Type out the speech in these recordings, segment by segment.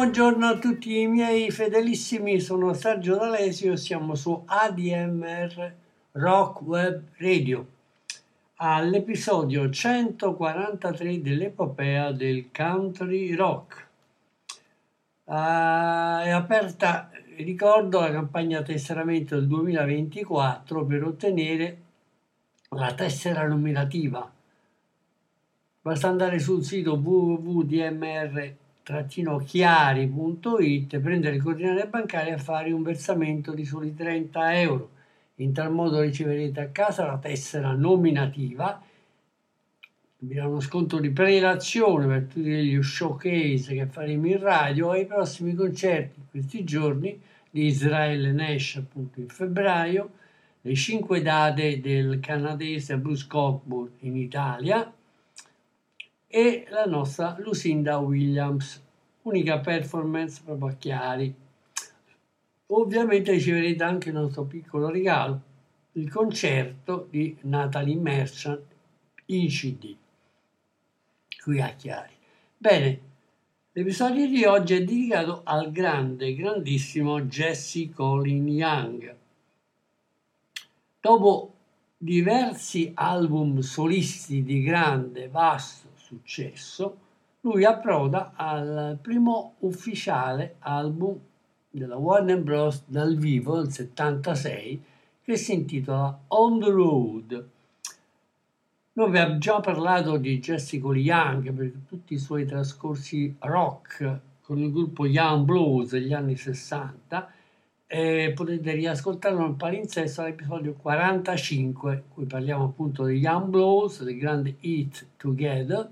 Buongiorno a tutti i miei fedelissimi, sono Sergio D'Alesio e siamo su ADMR Rock Web Radio all'episodio 143 dell'epopea del country rock. Uh, è aperta, ricordo, la campagna tesseramento del 2024 per ottenere la tessera nominativa. Basta andare sul sito www.dmr chiari.it, prendere il coordinate bancario e fare un versamento di soli 30 euro. In tal modo riceverete a casa la tessera nominativa, vi darà uno sconto di prelazione per tutti gli showcase che faremo in radio e i prossimi concerti questi giorni di Israele Nash appunto in febbraio, le 5 date del canadese Bruce Cockburn in Italia, e la nostra Lucinda Williams, unica performance proprio a Chiari. Ovviamente riceverete anche il nostro piccolo regalo, il concerto di Natalie Merchant in CD, qui a Chiari. Bene, l'episodio di oggi è dedicato al grande, grandissimo Jesse Colin Young. Dopo diversi album solisti di grande, vasto successo, lui approda al primo ufficiale album della Warner Bros. dal vivo del 76 che si intitola On the Road. Noi abbiamo già parlato di Jessica Young per tutti i suoi trascorsi rock con il gruppo Young Blues degli anni 60 e potete riascoltarlo nel palinsesto all'episodio 45 in cui parliamo appunto di Young Blues, del grande Eat Together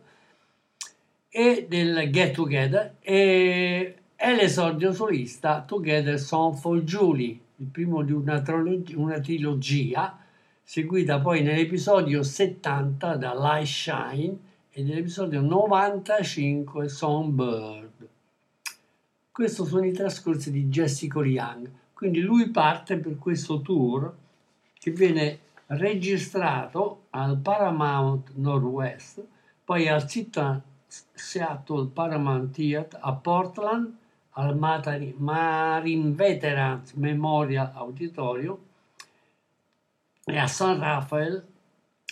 e del Get Together e è l'esordio solista Together Song for Julie, il primo di una, trilogia, una trilogia seguita poi nell'episodio 70 da Light Shine e nell'episodio 95 Songbird. Questi sono i trascorsi di Jessica Young, quindi lui parte per questo tour che viene registrato al Paramount Northwest, poi al Città Seattle Paramount Theatre a Portland al Marine Veterans Memorial Auditorium e a San Rafael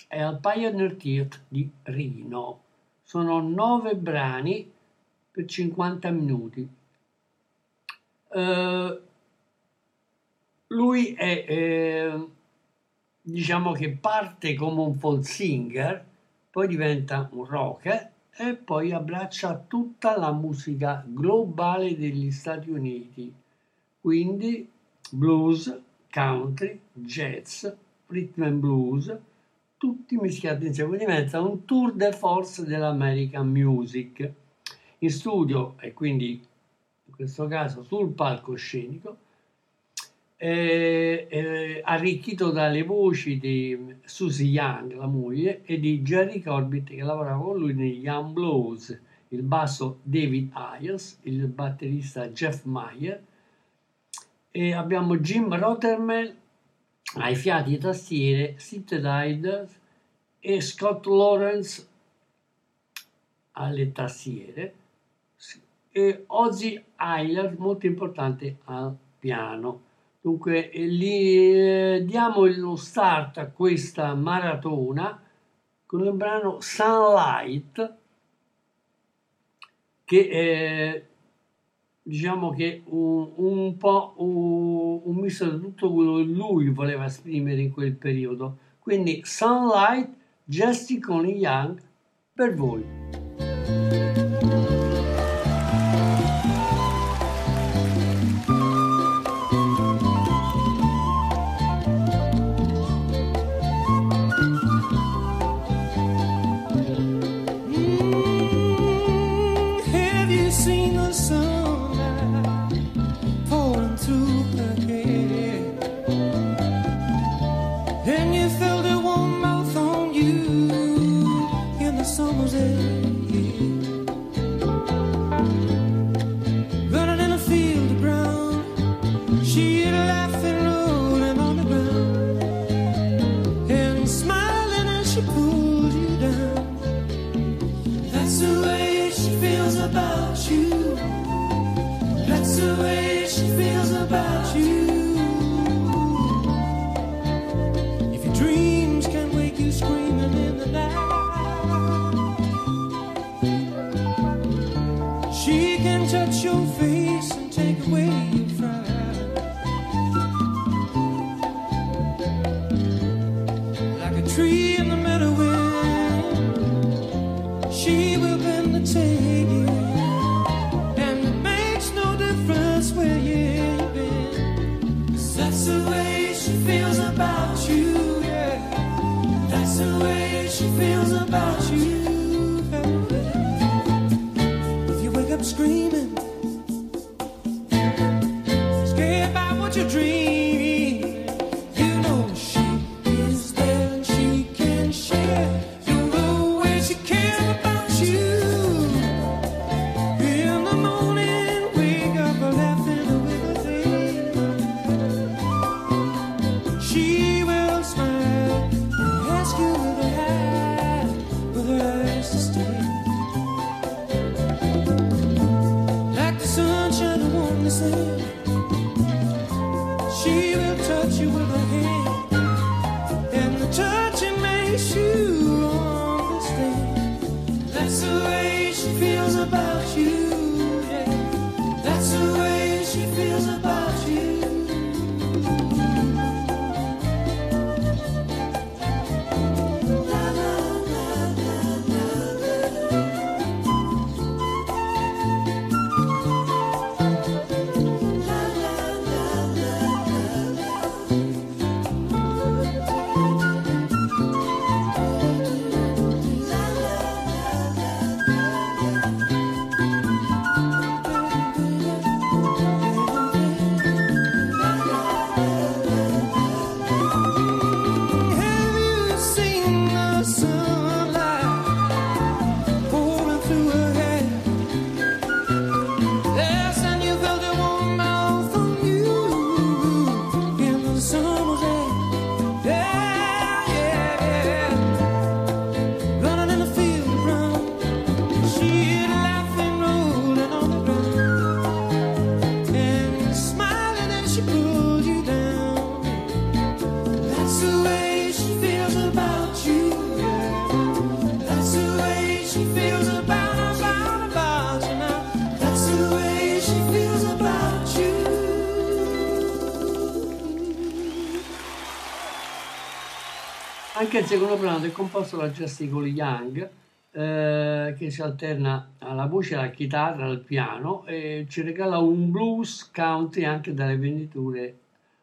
e al Pioneer Theatre di Reno. Sono nove brani per 50 minuti. Uh, lui è, eh, diciamo che parte come un folk singer, poi diventa un rocker e poi abbraccia tutta la musica globale degli Stati Uniti, quindi blues, country, jazz, rhythm and blues, tutti mischiati insieme, quindi diventa un tour de force dell'American Music. In studio e quindi in questo caso sul palcoscenico eh, eh, arricchito dalle voci di Susie Young, la moglie, e di Jerry Corbett che lavorava con lui negli Young Blues, il basso David Ayers, il batterista Jeff Meyer, e abbiamo Jim Rothermel ai fiati e tastiere, synthesizer e Scott Lawrence alle tastiere e Ozzy Eiler molto importante al piano. Dunque, lì, eh, diamo lo start a questa maratona con il brano Sunlight, che è, diciamo che un, un po' un, un misto di tutto quello che lui voleva esprimere in quel periodo. Quindi Sunlight, Jesse Coney Young, per voi. sans oser Anche il secondo brano è composto da Justin Cole Young, eh, che si alterna alla voce, alla chitarra, al piano e ci regala un blues country anche dalle venditure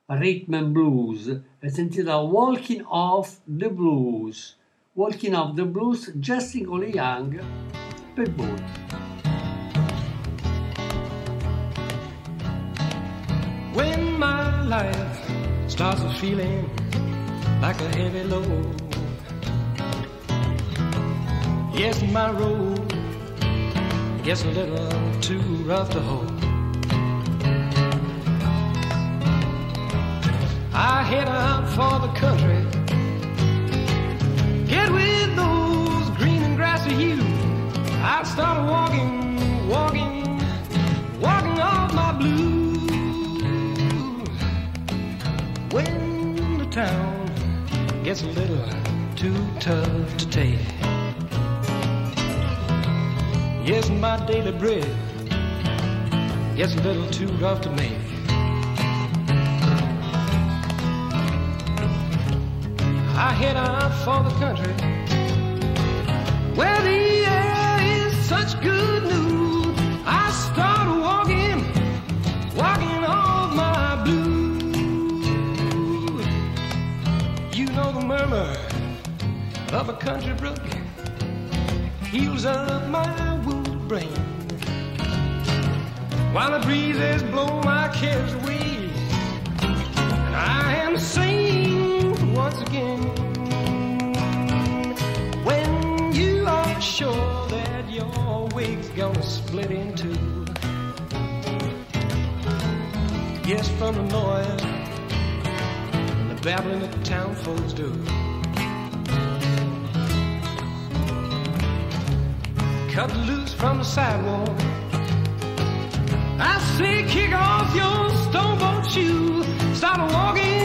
rhythm and blues e sentita Walking Off the Blues. Walking Off the Blues, Jesse Cole Young per voi. When my life starts feeling like a heavy load. Yes, my road gets a little too rough to hold. I head out for the country. Get with those green and grassy hues. I start walking, walking, walking off my blues. When the town gets a little too tough to take. Yes, my daily bread gets a little too rough to make. I head out for the country where the air is such good news. I start of a country brook heals up my wounded brain. While the breezes blow my cares away, and I am singing once again. When you are sure that your wig's gonna split in two, yes, from the noise and the babbling that town folks do. Cut loose from the sidewalk. I say, kick off your stoneboat shoe. Start walking,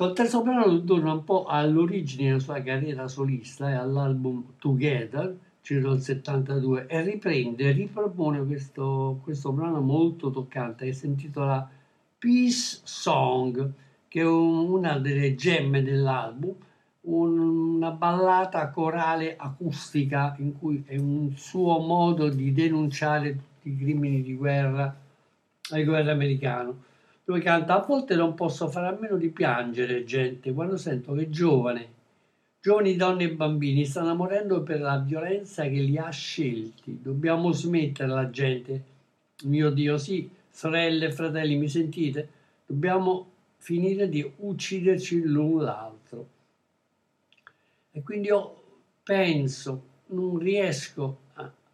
Col terzo brano torna un po' all'origine della sua carriera solista e all'album Together, circa del 72, e riprende e ripropone questo, questo brano molto toccante che si intitola Peace Song, che è un- una delle gemme dell'album, un- una ballata corale acustica in cui è un suo modo di denunciare tutti i crimini di guerra al governo americano dove canta a volte non posso fare a meno di piangere gente quando sento che giovani, giovani donne e bambini stanno morendo per la violenza che li ha scelti. Dobbiamo smettere la gente. Mio Dio, sì, sorelle fratelli, mi sentite? Dobbiamo finire di ucciderci l'un l'altro. E quindi io penso, non riesco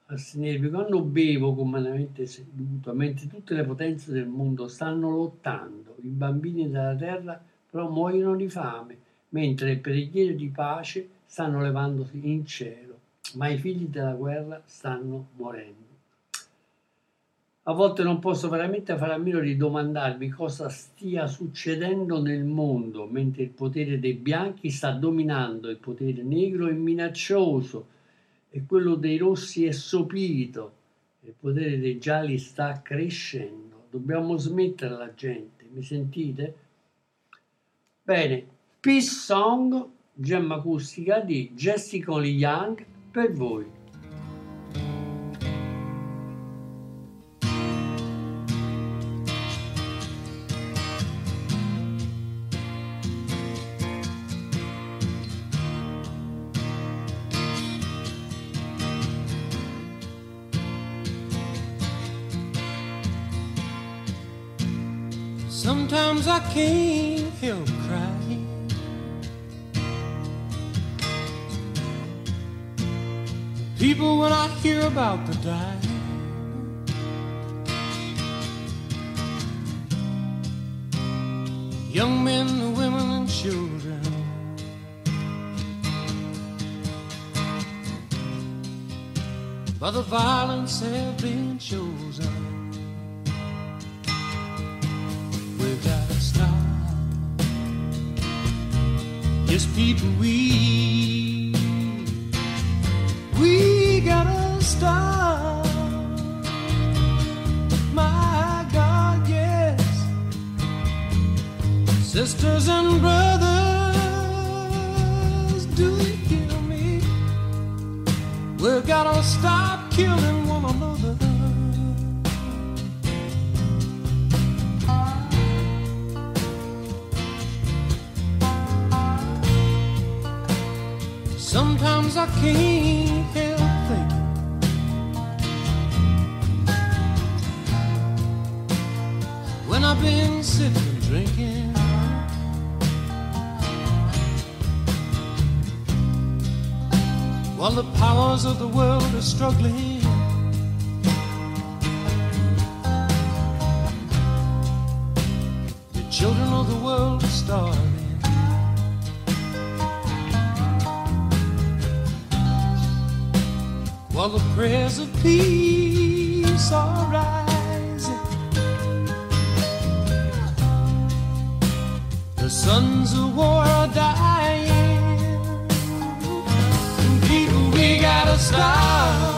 a astenermi, quando bevo comunemente seduto, mentre tutte le potenze del mondo stanno lottando, i bambini della terra però muoiono di fame, mentre le preghiere di pace stanno levandosi in cielo, ma i figli della guerra stanno morendo. A volte non posso veramente fare a meno di domandarmi cosa stia succedendo nel mondo mentre il potere dei bianchi sta dominando, il potere negro è minaccioso e quello dei rossi è sopito, il potere dei gialli sta crescendo. Dobbiamo smettere la gente, mi sentite? Bene, Peace Song, gemma acustica di Jessica Lee Young per voi. Sometimes I can't help crying. People, when I hear about the dying, young men, women, and children. By the violence have been chosen. People, we we gotta stop. My God, yes. Sisters and brothers, struggling. The children of the world are starving. While the prayers of peace are rising. The sons of war are dying. Gotta stop.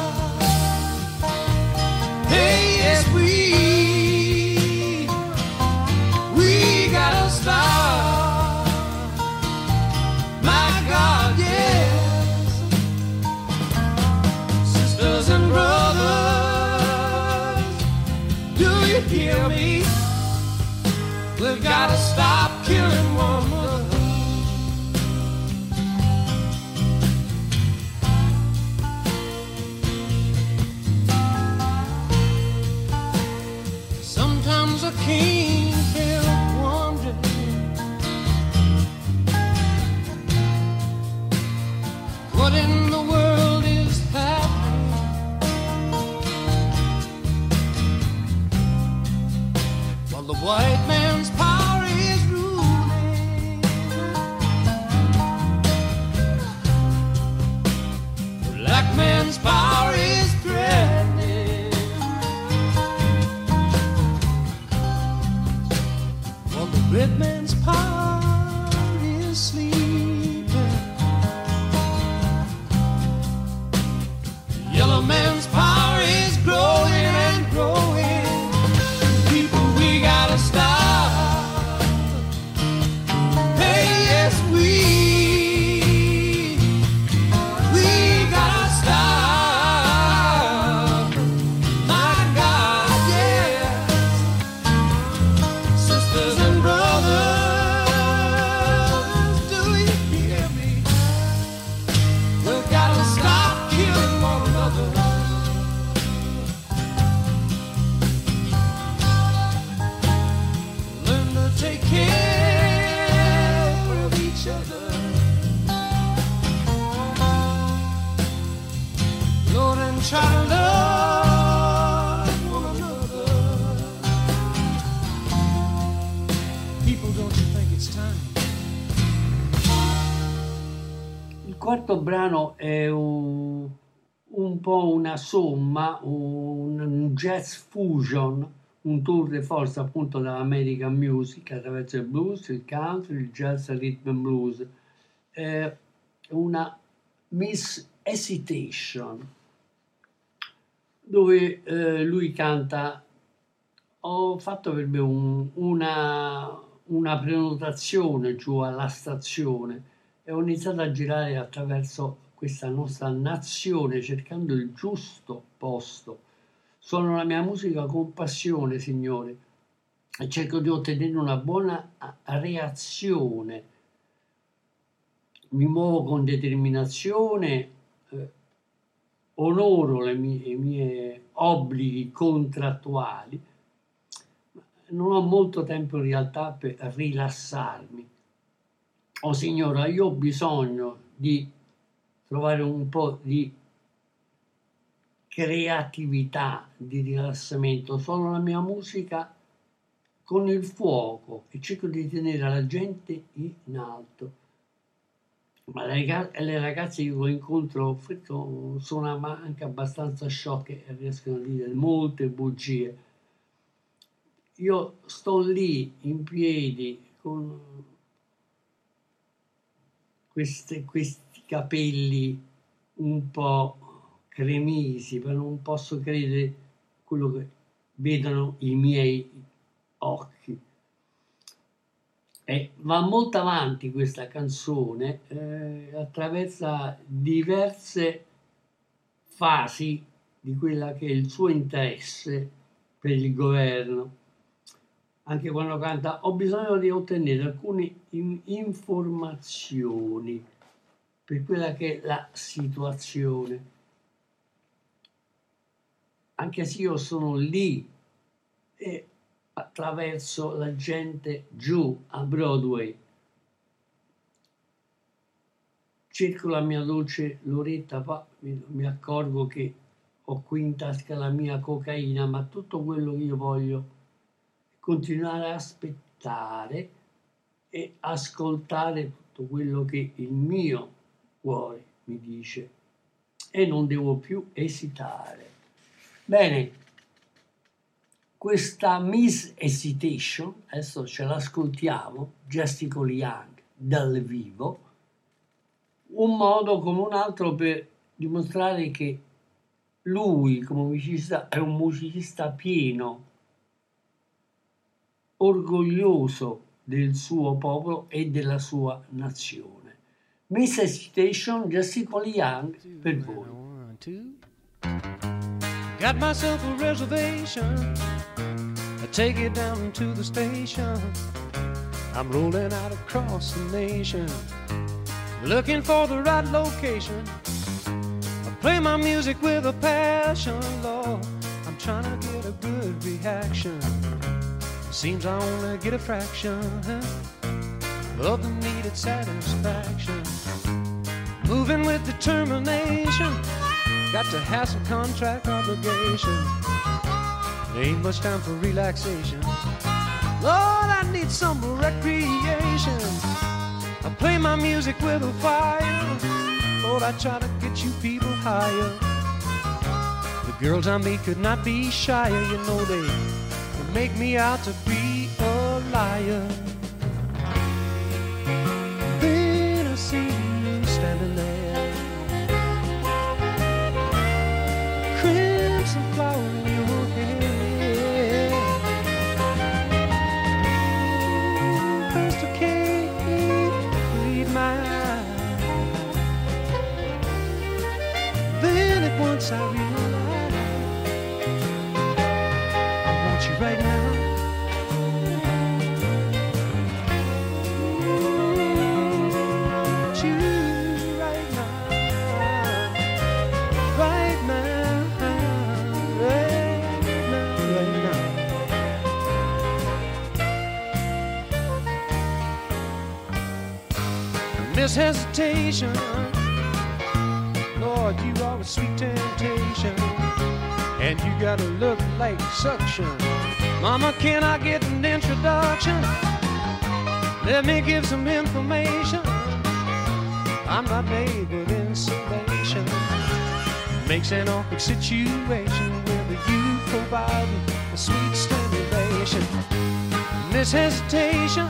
Somma, un, jazz fusion, un tour de force appunto dell'American music attraverso il blues, il country, il jazz rhythm and blues. È una Miss Hesitation dove eh, lui canta ho fatto per me un- una, una prenotazione giù alla stazione e ho iniziato a girare attraverso questa nostra nazione cercando il giusto posto. Suono la mia musica con passione, Signore, e cerco di ottenere una buona reazione. Mi muovo con determinazione, eh, onoro le mie- i miei obblighi contrattuali, non ho molto tempo in realtà per rilassarmi. Oh signora, io ho bisogno di trovare un po' di creatività, di rilassamento. Suono la mia musica con il fuoco e cerco di tenere la gente in alto. Ma le ragazze, che incontro sono anche abbastanza sciocche e riescono a dire molte bugie. Io sto lì in piedi con queste, questi capelli un po' cremisi, ma non posso credere quello che vedono i miei occhi. E va molto avanti questa canzone, eh, attraversa diverse fasi di quella che è il suo interesse per il governo. Anche quando canta ho bisogno di ottenere alcune in- informazioni per quella che è la situazione. Anche se io sono lì e attraverso la gente giù a Broadway. Cerco la mia dolce Loretta, mi accorgo che ho qui in tasca la mia cocaina, ma tutto quello che io voglio è continuare a aspettare e ascoltare tutto quello che il mio cuore mi dice e non devo più esitare. Bene, questa Miss Hesitation, adesso ce l'ascoltiamo, Jessica Young dal vivo, un modo come un altro per dimostrare che lui come musicista è un musicista pieno, orgoglioso del suo popolo e della sua nazione. Miss Hesitation, Jessica Young per voi. Got myself a reservation. I take it down to the station. I'm rolling out across the nation, looking for the right location. I play my music with a passion, Lord. I'm trying to get a good reaction. Seems I only get a fraction of the needed satisfaction. Moving with determination. Got to have some contract obligation. Ain't much time for relaxation. Lord, I need some recreation. I play my music with a fire. Lord, I try to get you people higher. The girls I meet could not be shyer, you know they, they make me out to be a liar. Miss Hesitation, Lord, you are a sweet temptation, and you got a look like suction. Mama, can I get an introduction? Let me give some information. I'm not made with insulation. Makes an awkward situation with you providing a sweet stimulation. Miss Hesitation,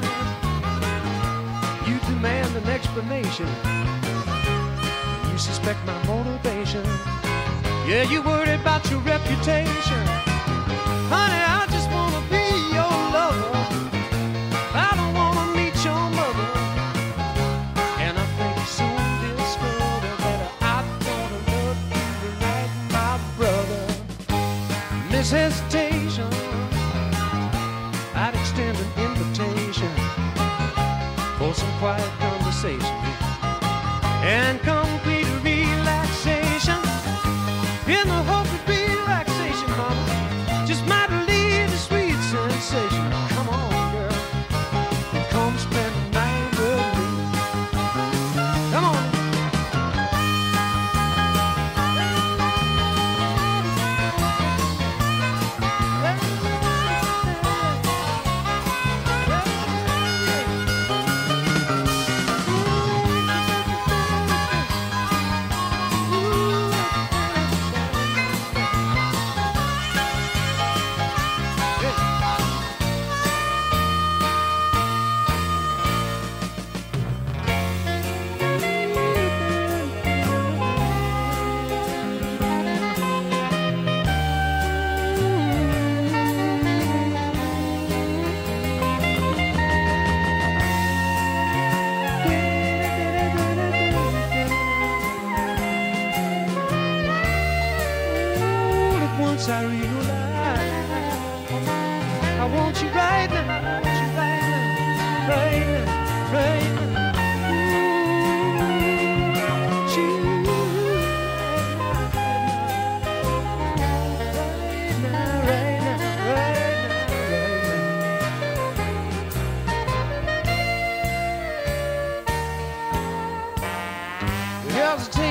you demand an explanation. You suspect my motivation. Yeah, you worried about your reputation. Honey, I just wanna be your lover. I don't wanna meet your mother. And I think you soon discover that I gonna love you like my brother. Miss Hesitation, I'd extend an invitation for some quiet conversation and complete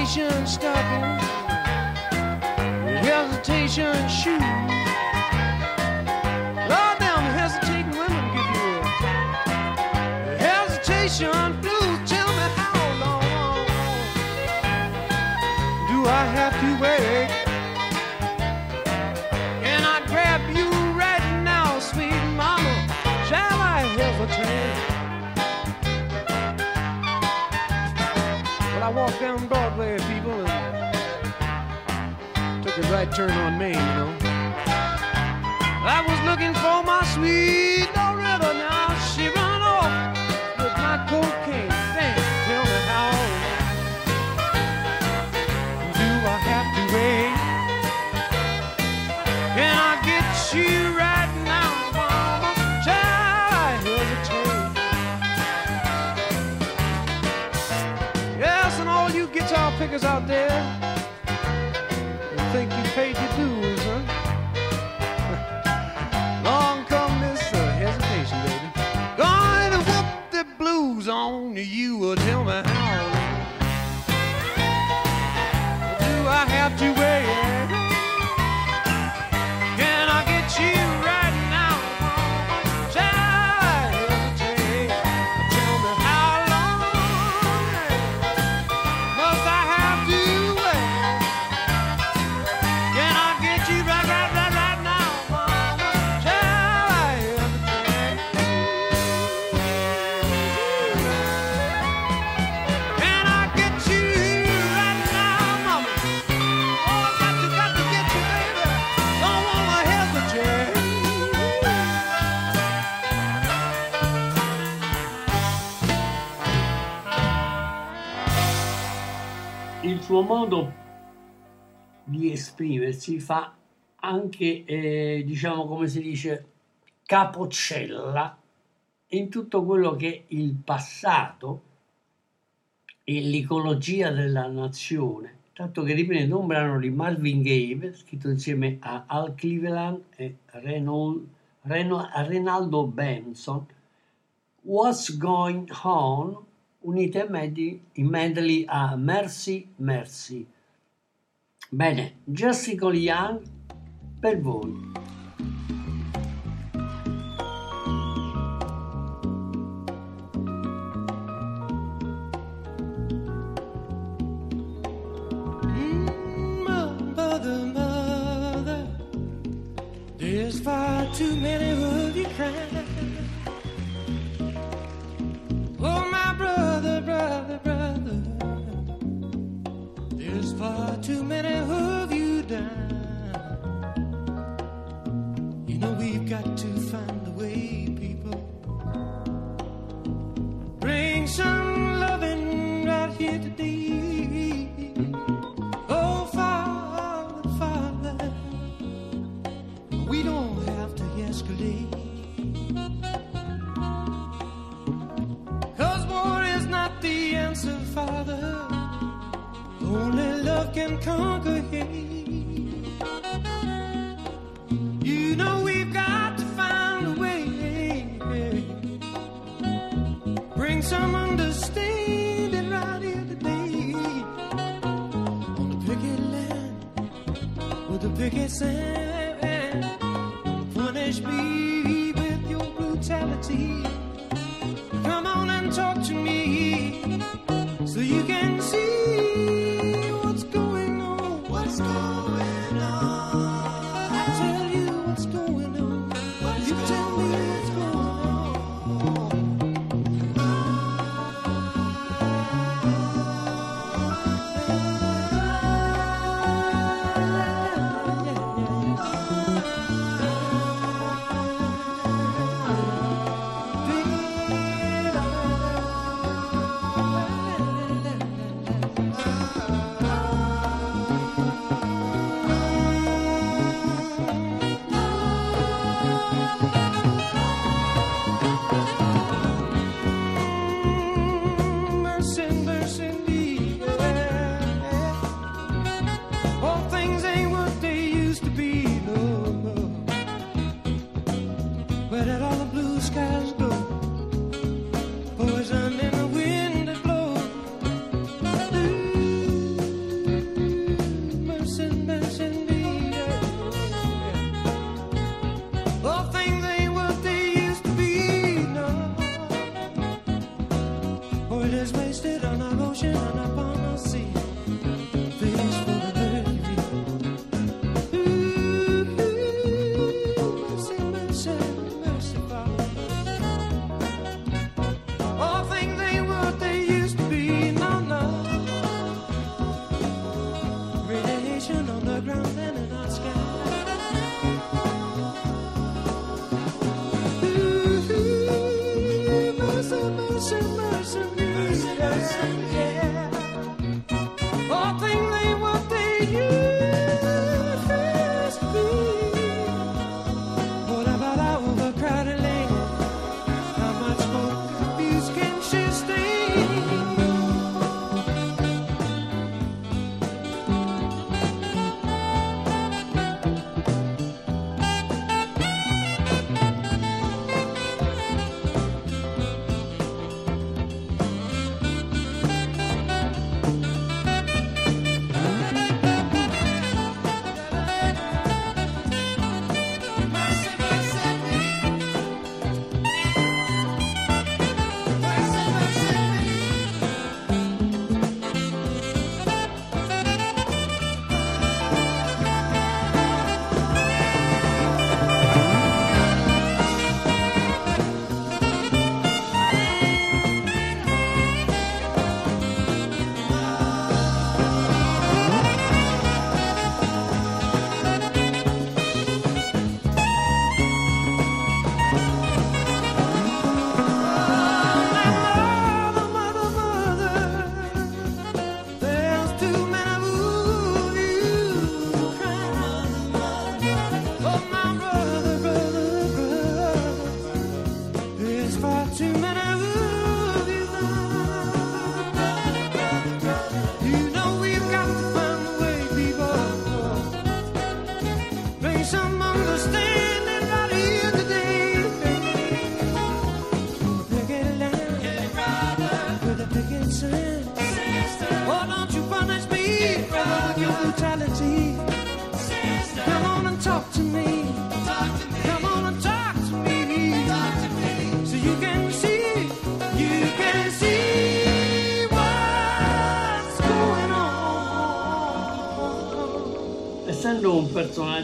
hesitation stockings, hesitation shoes. Lord, them hesitating women give you a hesitation blues. Tell me how long do I have to wait? Can I grab you right now, sweet mama? Shall I hesitate? I walked down Broadway, a right turn on Main, you know. I was looking for my sweet Loretta. Now she run off with my cocaine. Damn, tell me how do I have to wait? Can I get you right now, mama? I hesitate? Yes, and all you guitar pickers out there modo di esprimersi fa anche, eh, diciamo come si dice, capocella in tutto quello che è il passato e l'ecologia della nazione, tanto che riprende un brano di Marvin Gaye scritto insieme a Al Cleveland e Reynold- Reno- Renaldo Benson, What's Going On, unite in medley- a Mercy Mercy. Bene, Jessica Young per voi. Mm, too many of you crying. Far too many of you dying. You know we've got to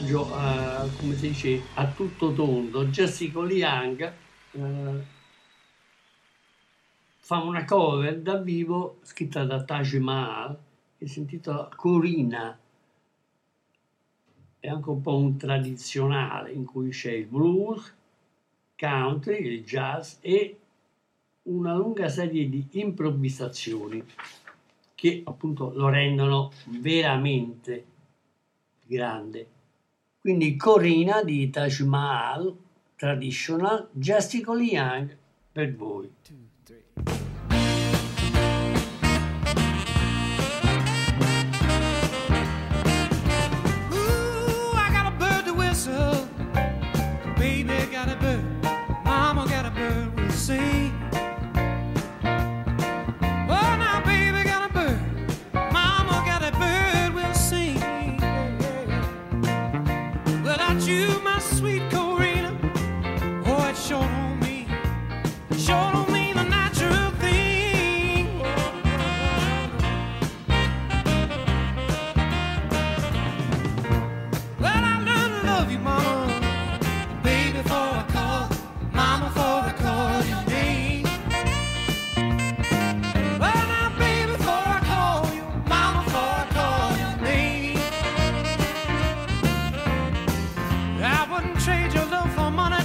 personaggio, eh, come si dice, a tutto tondo. Jessica Liang eh, fa una cover da vivo scritta da Taj Mahal che si intitola Corina. È anche un po' un tradizionale in cui c'è il blues, country, il jazz e una lunga serie di improvvisazioni che appunto lo rendono veramente grande. Quindi Corina di Taj Mahal Traditional Just Equally Young per voi.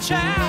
child.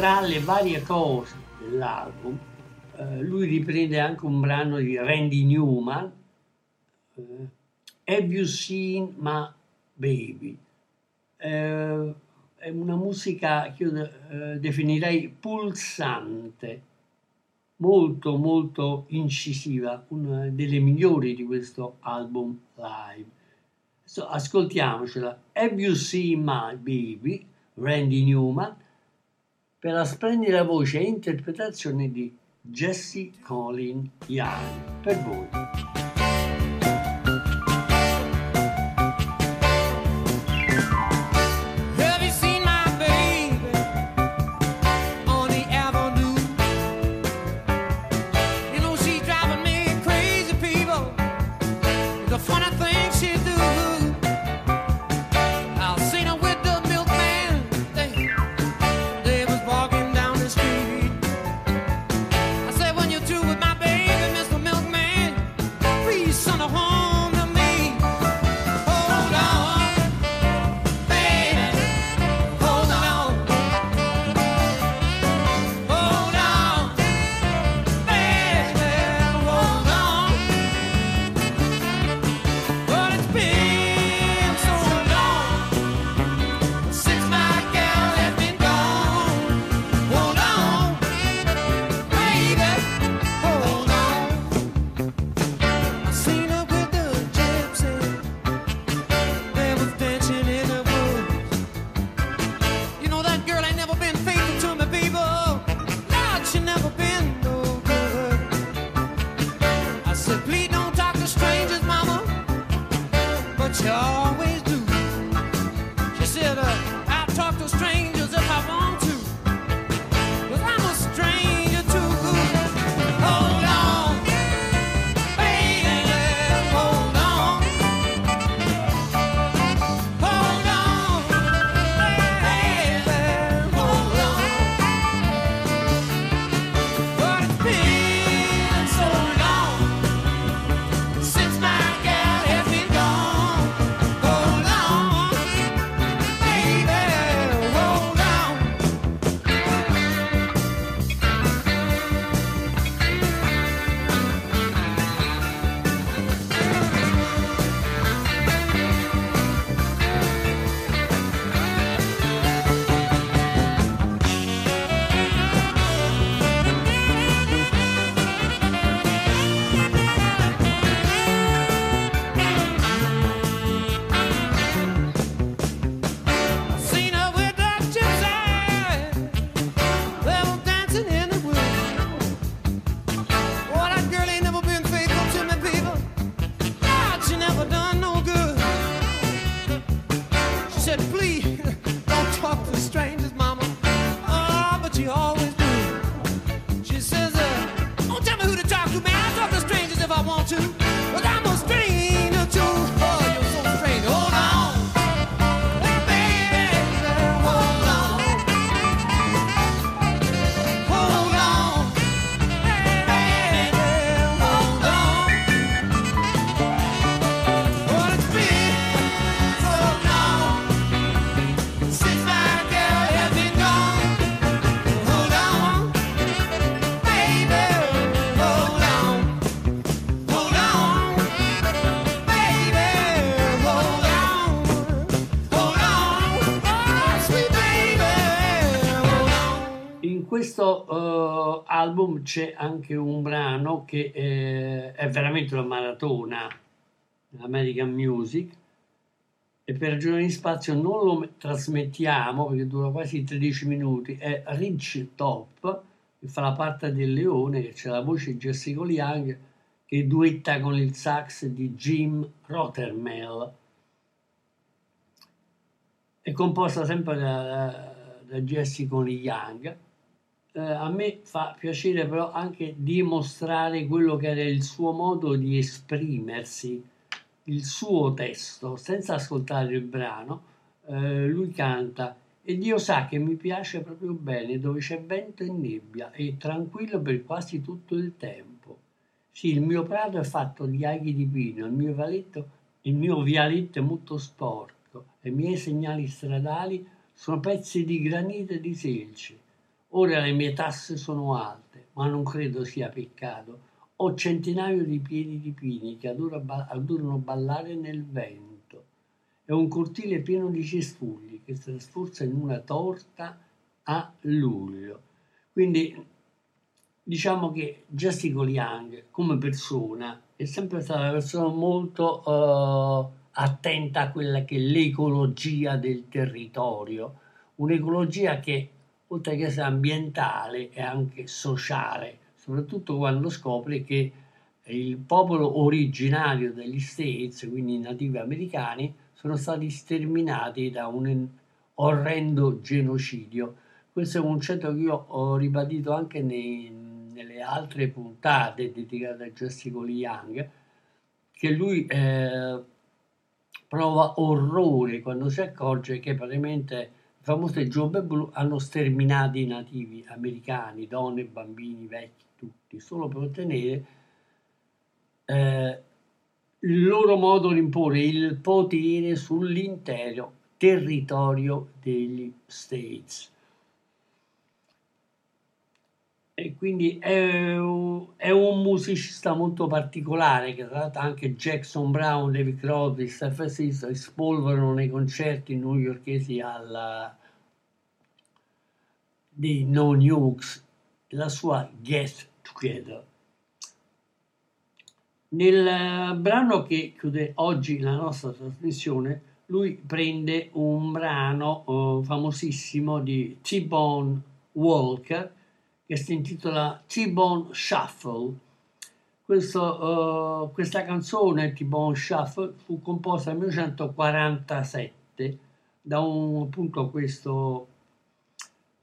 Tra le varie cose dell'album, eh, lui riprende anche un brano di Randy Newman, eh, Have You Seen My Baby? Eh, è una musica che io definirei pulsante, molto molto incisiva, una delle migliori di questo album live. So, ascoltiamocela. Have You Seen My Baby? Randy Newman, per la splendida voce e interpretazione di Jesse Colin Young. Per voi. C'è anche un brano che eh, è veramente una maratona, American Music, e per ragioni di spazio non lo trasmettiamo perché dura quasi 13 minuti, è Rich Top, che fa la parte del leone, che c'è la voce di Jessica Young, che duetta con il sax di Jim Rothermel. È composta sempre da, da Jessica Young eh, a me fa piacere però anche dimostrare quello che era il suo modo di esprimersi, il suo testo, senza ascoltare il brano. Eh, lui canta e Dio sa che mi piace proprio bene dove c'è vento e nebbia e tranquillo per quasi tutto il tempo. Sì, il mio prato è fatto di aghi di pino, il mio, valetto, il mio vialetto è molto sporco, i miei segnali stradali sono pezzi di granito e di selce. Ora le mie tasse sono alte, ma non credo sia peccato. Ho centinaio di piedi di pini che adorano ballare nel vento. È un cortile pieno di cespugli che si trasforza in una torta a luglio. Quindi diciamo che Jessica Young come persona è sempre stata una persona molto uh, attenta a quella che è l'ecologia del territorio, un'ecologia che oltre che essere ambientale è anche sociale, soprattutto quando scopre che il popolo originario degli States, quindi i nativi americani, sono stati sterminati da un orrendo genocidio. Questo è un concetto che io ho ribadito anche nei, nelle altre puntate dedicate a Jessica Young, che lui eh, prova orrore quando si accorge che praticamente famose giobbe blu hanno sterminato i nativi americani, donne, bambini, vecchi, tutti, solo per ottenere eh, il loro modo di imporre il potere sull'intero territorio degli States e quindi è un, è un, musicista molto particolare che tra l'altro anche Jackson Brown, David Crosby, Stephen Stills espolverano nei concerti newyorkesi alla, di No Nukes la sua Get Together. Nel brano che chiude oggi la nostra trasmissione, lui prende un brano uh, famosissimo di T-Bone Walker che si intitola T-Bone Shuffle. Questo, uh, questa canzone, T-Bone Shuffle, fu composta nel 1947 da un, appunto questo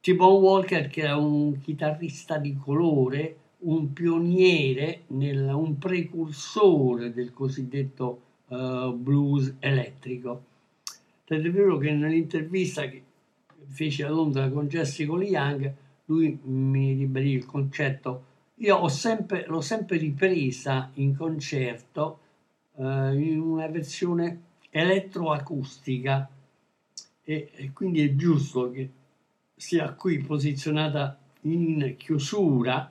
T-Bone Walker che era un chitarrista di colore, un pioniere, nel, un precursore del cosiddetto uh, blues elettrico. Tant'è vero che nell'intervista che fece a Londra con Jessica Young lui mi ribadì il concetto. Io ho sempre, l'ho sempre ripresa in concerto eh, in una versione elettroacustica e, e quindi è giusto che sia qui posizionata in chiusura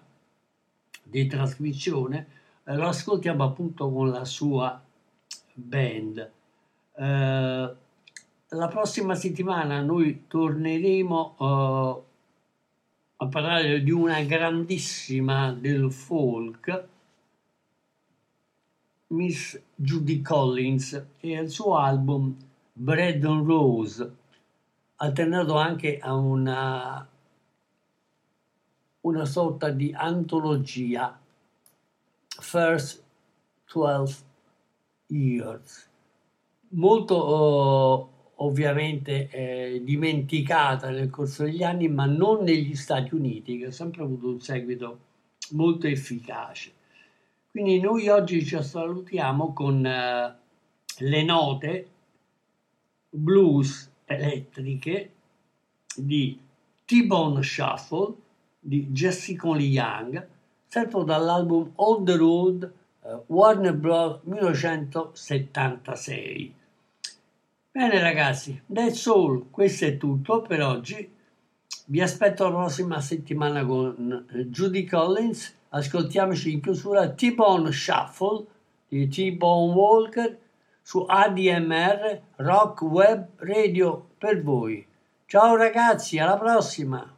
di trasmissione, eh, lo ascoltiamo appunto con la sua band. Eh, la prossima settimana noi torneremo eh, a parlare di una grandissima del folk, Miss Judy Collins e il suo album Bread and Rose, alternato anche a una, una sorta di antologia, First 12 Years, molto... Uh, ovviamente eh, dimenticata nel corso degli anni, ma non negli Stati Uniti, che ha sempre avuto un seguito molto efficace. Quindi noi oggi ci salutiamo con eh, le note blues elettriche di T-Bone Shuffle di Jessica Lee Young, sempre dall'album On the Road uh, Warner Bros. 1976. Bene ragazzi, that's all, questo è tutto per oggi. Vi aspetto la prossima settimana con eh, Judy Collins. Ascoltiamoci in chiusura T-Bone Shuffle di T-Bone Walker su ADMR Rock Web Radio per voi. Ciao ragazzi, alla prossima!